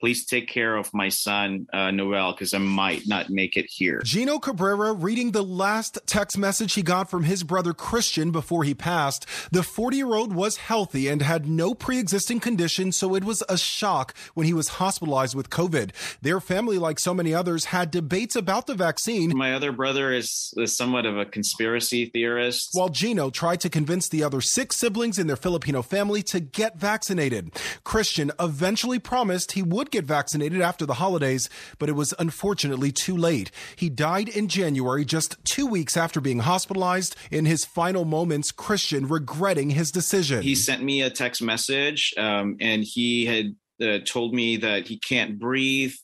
please take care of my son, uh, Noel, because I might not make it here. Gino Cabrera reading the last text message he got from his brother Christian before he passed. The 40 year old was healthy and had no pre existing condition, so it was a shock when he was hospitalized with COVID. Their family, like so many others, had debates about the vaccine. My other brother is, is somewhat of a conspiracy theorist. While Gino tried to convince the other six siblings in their Filipino family to get vaccinated. Christian eventually promised he would get vaccinated after the holidays, but it was unfortunately too late. He died in January, just two weeks after being hospitalized. In his final moments, Christian regretting his decision. He sent me a text message um, and he had uh, told me that he can't breathe.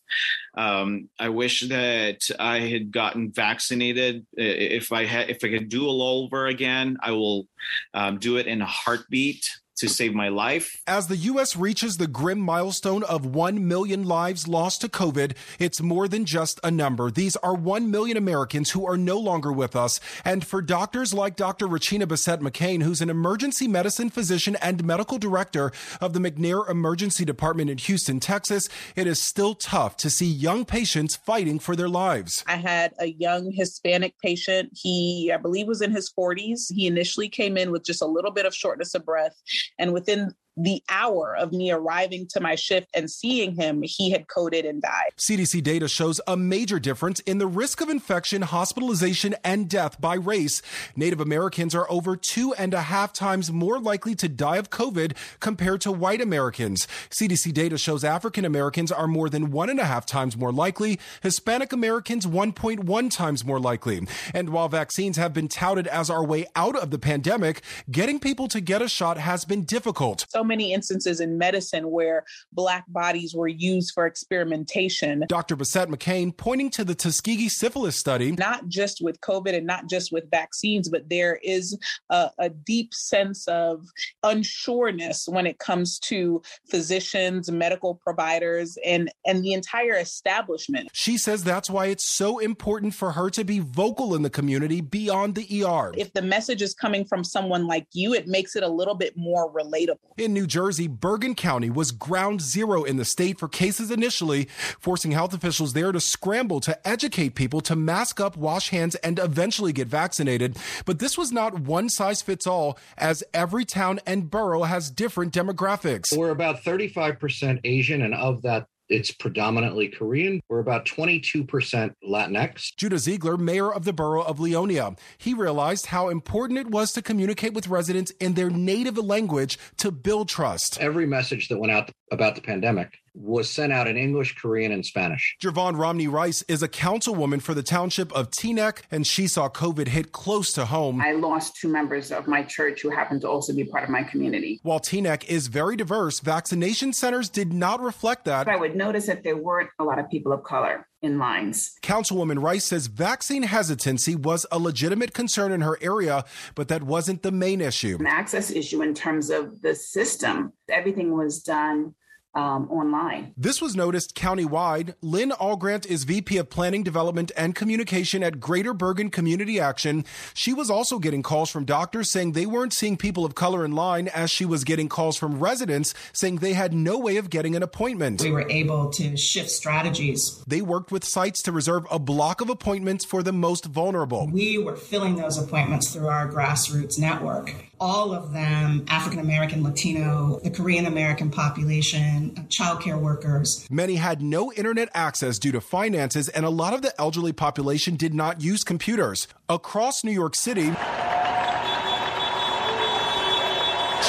Um, I wish that I had gotten vaccinated. If I had, if I could do all over again, I will um, do it in a heartbeat to save my life. As the U.S. reaches the grim milestone of 1 million lives lost to COVID, it's more than just a number. These are 1 million Americans who are no longer with us. And for doctors like Dr. Regina Bessette McCain, who's an emergency medicine physician and medical director of the McNair Emergency Department in Houston, Texas, it is still tough to see young patients fighting for their lives. I had a young Hispanic patient. He, I believe, was in his 40s. He initially came in with just a little bit of shortness of breath. And within the hour of me arriving to my shift and seeing him, he had coded and died. CDC data shows a major difference in the risk of infection, hospitalization, and death by race. Native Americans are over two and a half times more likely to die of COVID compared to white Americans. CDC data shows African Americans are more than one and a half times more likely, Hispanic Americans 1.1 times more likely. And while vaccines have been touted as our way out of the pandemic, getting people to get a shot has been difficult. So many instances in medicine where Black bodies were used for experimentation. Dr. Bessette McCain pointing to the Tuskegee syphilis study. Not just with COVID and not just with vaccines, but there is a, a deep sense of unsureness when it comes to physicians, medical providers, and, and the entire establishment. She says that's why it's so important for her to be vocal in the community beyond the ER. If the message is coming from someone like you, it makes it a little bit more relatable. In New Jersey, Bergen County was ground zero in the state for cases initially, forcing health officials there to scramble to educate people to mask up, wash hands, and eventually get vaccinated. But this was not one size fits all, as every town and borough has different demographics. We're about 35% Asian, and of that, it's predominantly Korean. We're about 22% Latinx. Judah Ziegler, mayor of the borough of Leonia. He realized how important it was to communicate with residents in their native language to build trust. Every message that went out about the pandemic was sent out in English, Korean, and Spanish. Jervon Romney Rice is a councilwoman for the township of Teaneck, and she saw COVID hit close to home. I lost two members of my church who happened to also be part of my community. While Teaneck is very diverse, vaccination centers did not reflect that. I would notice that there weren't a lot of people of color in lines. Councilwoman Rice says vaccine hesitancy was a legitimate concern in her area, but that wasn't the main issue. An access issue in terms of the system. Everything was done um, online. This was noticed countywide. Lynn Allgrant is VP of Planning, Development, and Communication at Greater Bergen Community Action. She was also getting calls from doctors saying they weren't seeing people of color in line, as she was getting calls from residents saying they had no way of getting an appointment. We were able to shift strategies. They worked with sites to reserve a block of appointments for the most vulnerable. We were filling those appointments through our grassroots network. All of them African American, Latino, the Korean American population, childcare workers. Many had no internet access due to finances, and a lot of the elderly population did not use computers. Across New York City,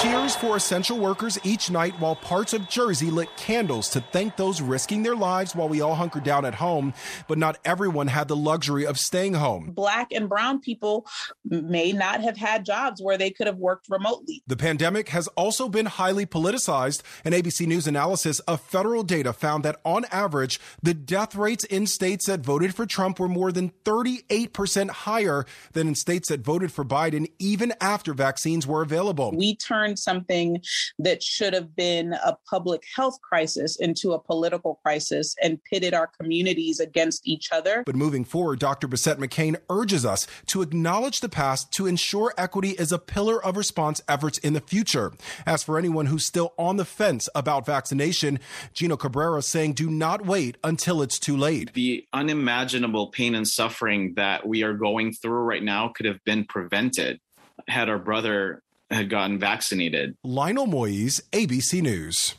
cheers for essential workers each night while parts of Jersey lit candles to thank those risking their lives while we all hunkered down at home. But not everyone had the luxury of staying home. Black and brown people may not have had jobs where they could have worked remotely. The pandemic has also been highly politicized. An ABC News analysis of federal data found that on average, the death rates in states that voted for Trump were more than 38% higher than in states that voted for Biden, even after vaccines were available. We turned turned something that should have been a public health crisis into a political crisis and pitted our communities against each other. But moving forward, Dr. Bessette McCain urges us to acknowledge the past to ensure equity is a pillar of response efforts in the future. As for anyone who's still on the fence about vaccination, Gino Cabrera saying do not wait until it's too late. The unimaginable pain and suffering that we are going through right now could have been prevented had our brother had gotten vaccinated. Lionel Moise, ABC News.